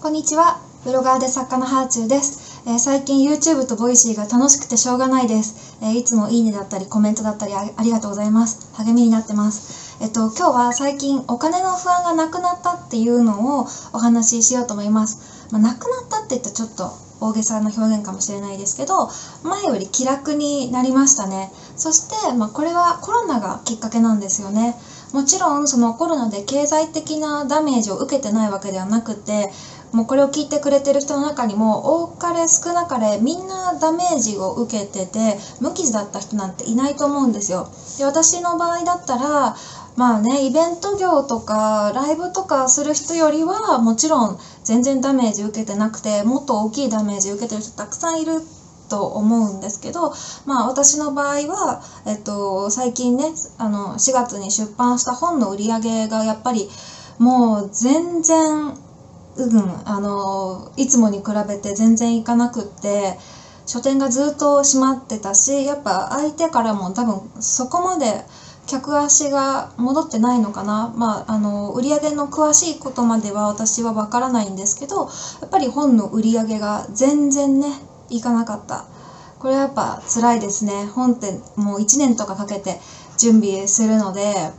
こんにちは。ブロガーで作家のハーチューです。えー最近 YouTube と Voicy が楽しくてしょうがないです。えーいつもいいねだったりコメントだったりあありがとうございます。励みになってます。えっと、今日は最近お金の不安がなくなったっていうのをお話ししようと思います。まあ、なくなったって言ったらちょっと大げさな表現かもしれないですけど、前より気楽になりましたね。そして、まあ、これはコロナがきっかけなんですよね。もちろんそのコロナで経済的なダメージを受けてないわけではなくてもうこれを聞いてくれてる人の中にも多かれ少なかれみんなダメージを受けてて無傷だった人なんていないと思うんですよ。で私の場合だったらまあねイベント業とかライブとかする人よりはもちろん全然ダメージ受けてなくてもっと大きいダメージ受けてる人たくさんいると思うんですけど、まあ私の場合は、えっと、最近ね、あの、4月に出版した本の売り上げがやっぱりもう全然、うん、あの、いつもに比べて全然いかなくって、書店がずっと閉まってたし、やっぱ相手からも多分そこまで客足が戻ってないのかな。まあ、あの、売り上げの詳しいことまでは私はわからないんですけど、やっぱり本の売り上げが全然ね、いかなかった。これはやっぱ辛いですね。本ってもう1年とかかけて準備するので、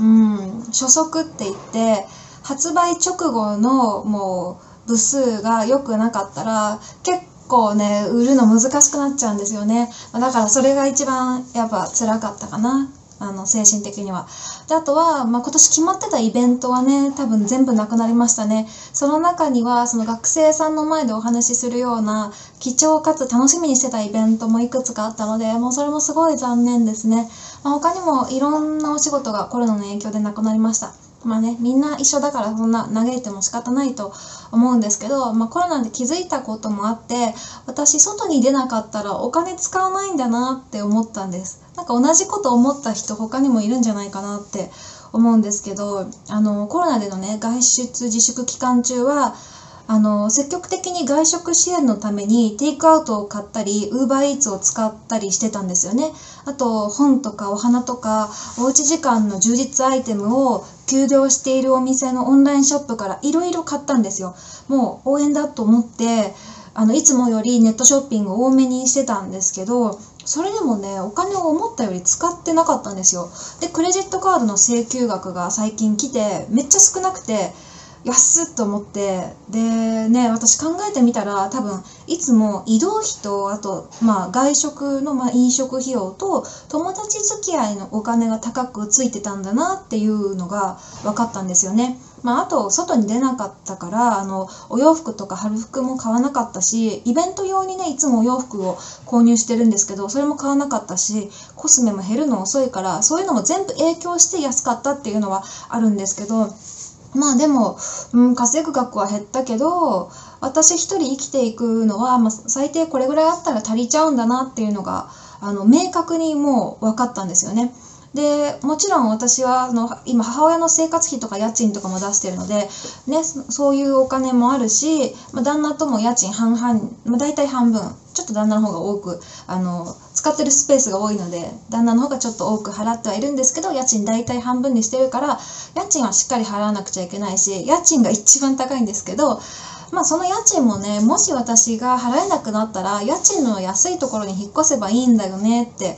うん、初速って言って、発売直後のもう部数が良くなかったら、結構ね、売るの難しくなっちゃうんですよね。だからそれが一番やっぱ辛かったかな。あの、精神的には。で、あとは、まあ、今年決まってたイベントはね、多分全部なくなりましたね。その中には、その学生さんの前でお話しするような、貴重かつ楽しみにしてたイベントもいくつかあったので、もうそれもすごい残念ですね。まあ、他にもいろんなお仕事がコロナの影響でなくなりました。まあね、みんな一緒だからそんな嘆いても仕方ないと思うんですけど、まあ、コロナで気づいたこともあって私外に出なかったらお金使わないんだなって思ったんです。なんか同じこと思った人他にもいるんじゃないかなって思うんですけどあのコロナでのね外出自粛期間中はあの積極的に外食支援のためにテイクアウトを買ったりウーバーイーツを使ったりしてたんですよね。あと本とかお花とかおうち時間の充実アイテムを休業しているお店のオンラインショップからいろいろ買ったんですよ。もう応援だと思ってあのいつもよりネットショッピング多めにしてたんですけどそれでもねお金を思ったより使ってなかったんですよ。でクレジットカードの請求額が最近来てめっちゃ少なくて安っと思ってでね私考えてみたら多分いつも移動費とあと、まあ、外食の、まあ、飲食費用と友達付き合いのお金が高くついてたんだなっていうのが分かったんですよね。まあ、あと外に出なかったからあのお洋服とか春服も買わなかったしイベント用にねいつもお洋服を購入してるんですけどそれも買わなかったしコスメも減るの遅いからそういうのも全部影響して安かったっていうのはあるんですけどまあでも、うん、稼ぐ額は減ったけど私一人生きていくのは、まあ、最低これぐらいあったら足りちゃうんだなっていうのがあの明確にもう分かったんですよね。でもちろん私はあの今母親の生活費とか家賃とかも出してるので、ね、そういうお金もあるし、まあ、旦那とも家賃半々、まあ、大体半分ちょっと旦那の方が多くあの使ってるスペースが多いので旦那の方がちょっと多く払ってはいるんですけど家賃大体半分にしてるから家賃はしっかり払わなくちゃいけないし家賃が一番高いんですけどまあその家賃もねもし私が払えなくなったら家賃の安いところに引っ越せばいいんだよねって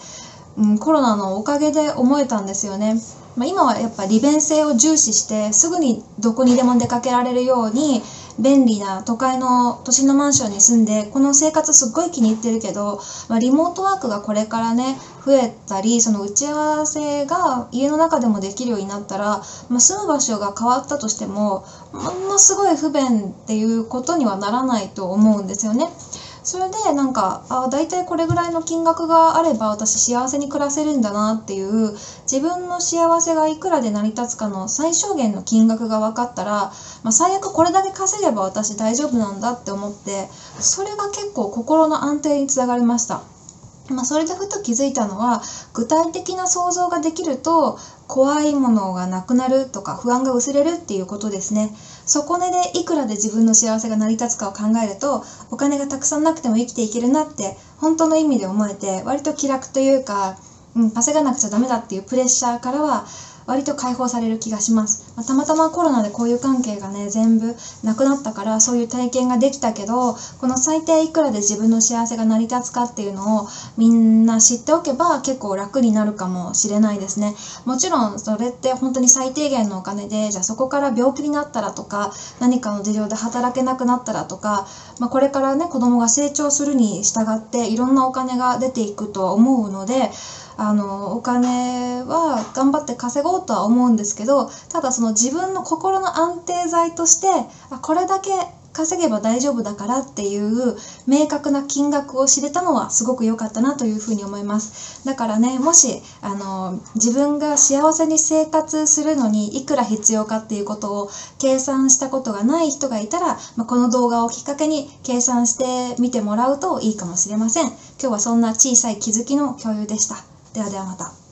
うん、コロナのおかげで思えたんですよね。まあ、今はやっぱ利便性を重視してすぐにどこにでも出かけられるように便利な都会の都心のマンションに住んでこの生活すっごい気に入ってるけど、まあ、リモートワークがこれからね増えたりその打ち合わせが家の中でもできるようになったら、まあ、住む場所が変わったとしてもものすごい不便っていうことにはならないと思うんですよね。それでなんかあ大体これぐらいの金額があれば私幸せに暮らせるんだなっていう自分の幸せがいくらで成り立つかの最小限の金額が分かったら、まあ、最悪これだけ稼げば私大丈夫なんだって思ってそれが結構心の安定につながりました。まあ、それでふと気づいたのは具体的な想像ができると怖いものがなくなるとか不安が薄れるっていうことですね。底根でいくらで自分の幸せが成り立つかを考えるとお金がたくさんなくても生きていけるなって本当の意味で思えて割と気楽というか、うん、稼がなくちゃダメだっていうプレッシャーからは割と解放される気がします、まあ、たまたまコロナで交友関係がね全部なくなったからそういう体験ができたけどこの最低いくらで自分の幸せが成り立つかっていうのをみんな知っておけば結構楽になるかもしれないですね。もちろんそれって本当に最低限のお金でじゃあそこから病気になったらとか何かの事情で働けなくなったらとか、まあ、これからね子供が成長するに従っていろんなお金が出ていくと思うのであのお金は頑張って稼ごうとは思うんですけどただその自分の心の安定剤としてあこれだけ稼げば大丈夫だからっていう明確な金額を知れたのはすごく良かったなというふうに思います。だからねもしあの自分が幸せに生活するのにいくら必要かっていうことを計算したことがない人がいたら、まあ、この動画をきっかけに計算してみてもらうといいかもしれません。今日はそんな小さい気づきの共有でした。ではではまた。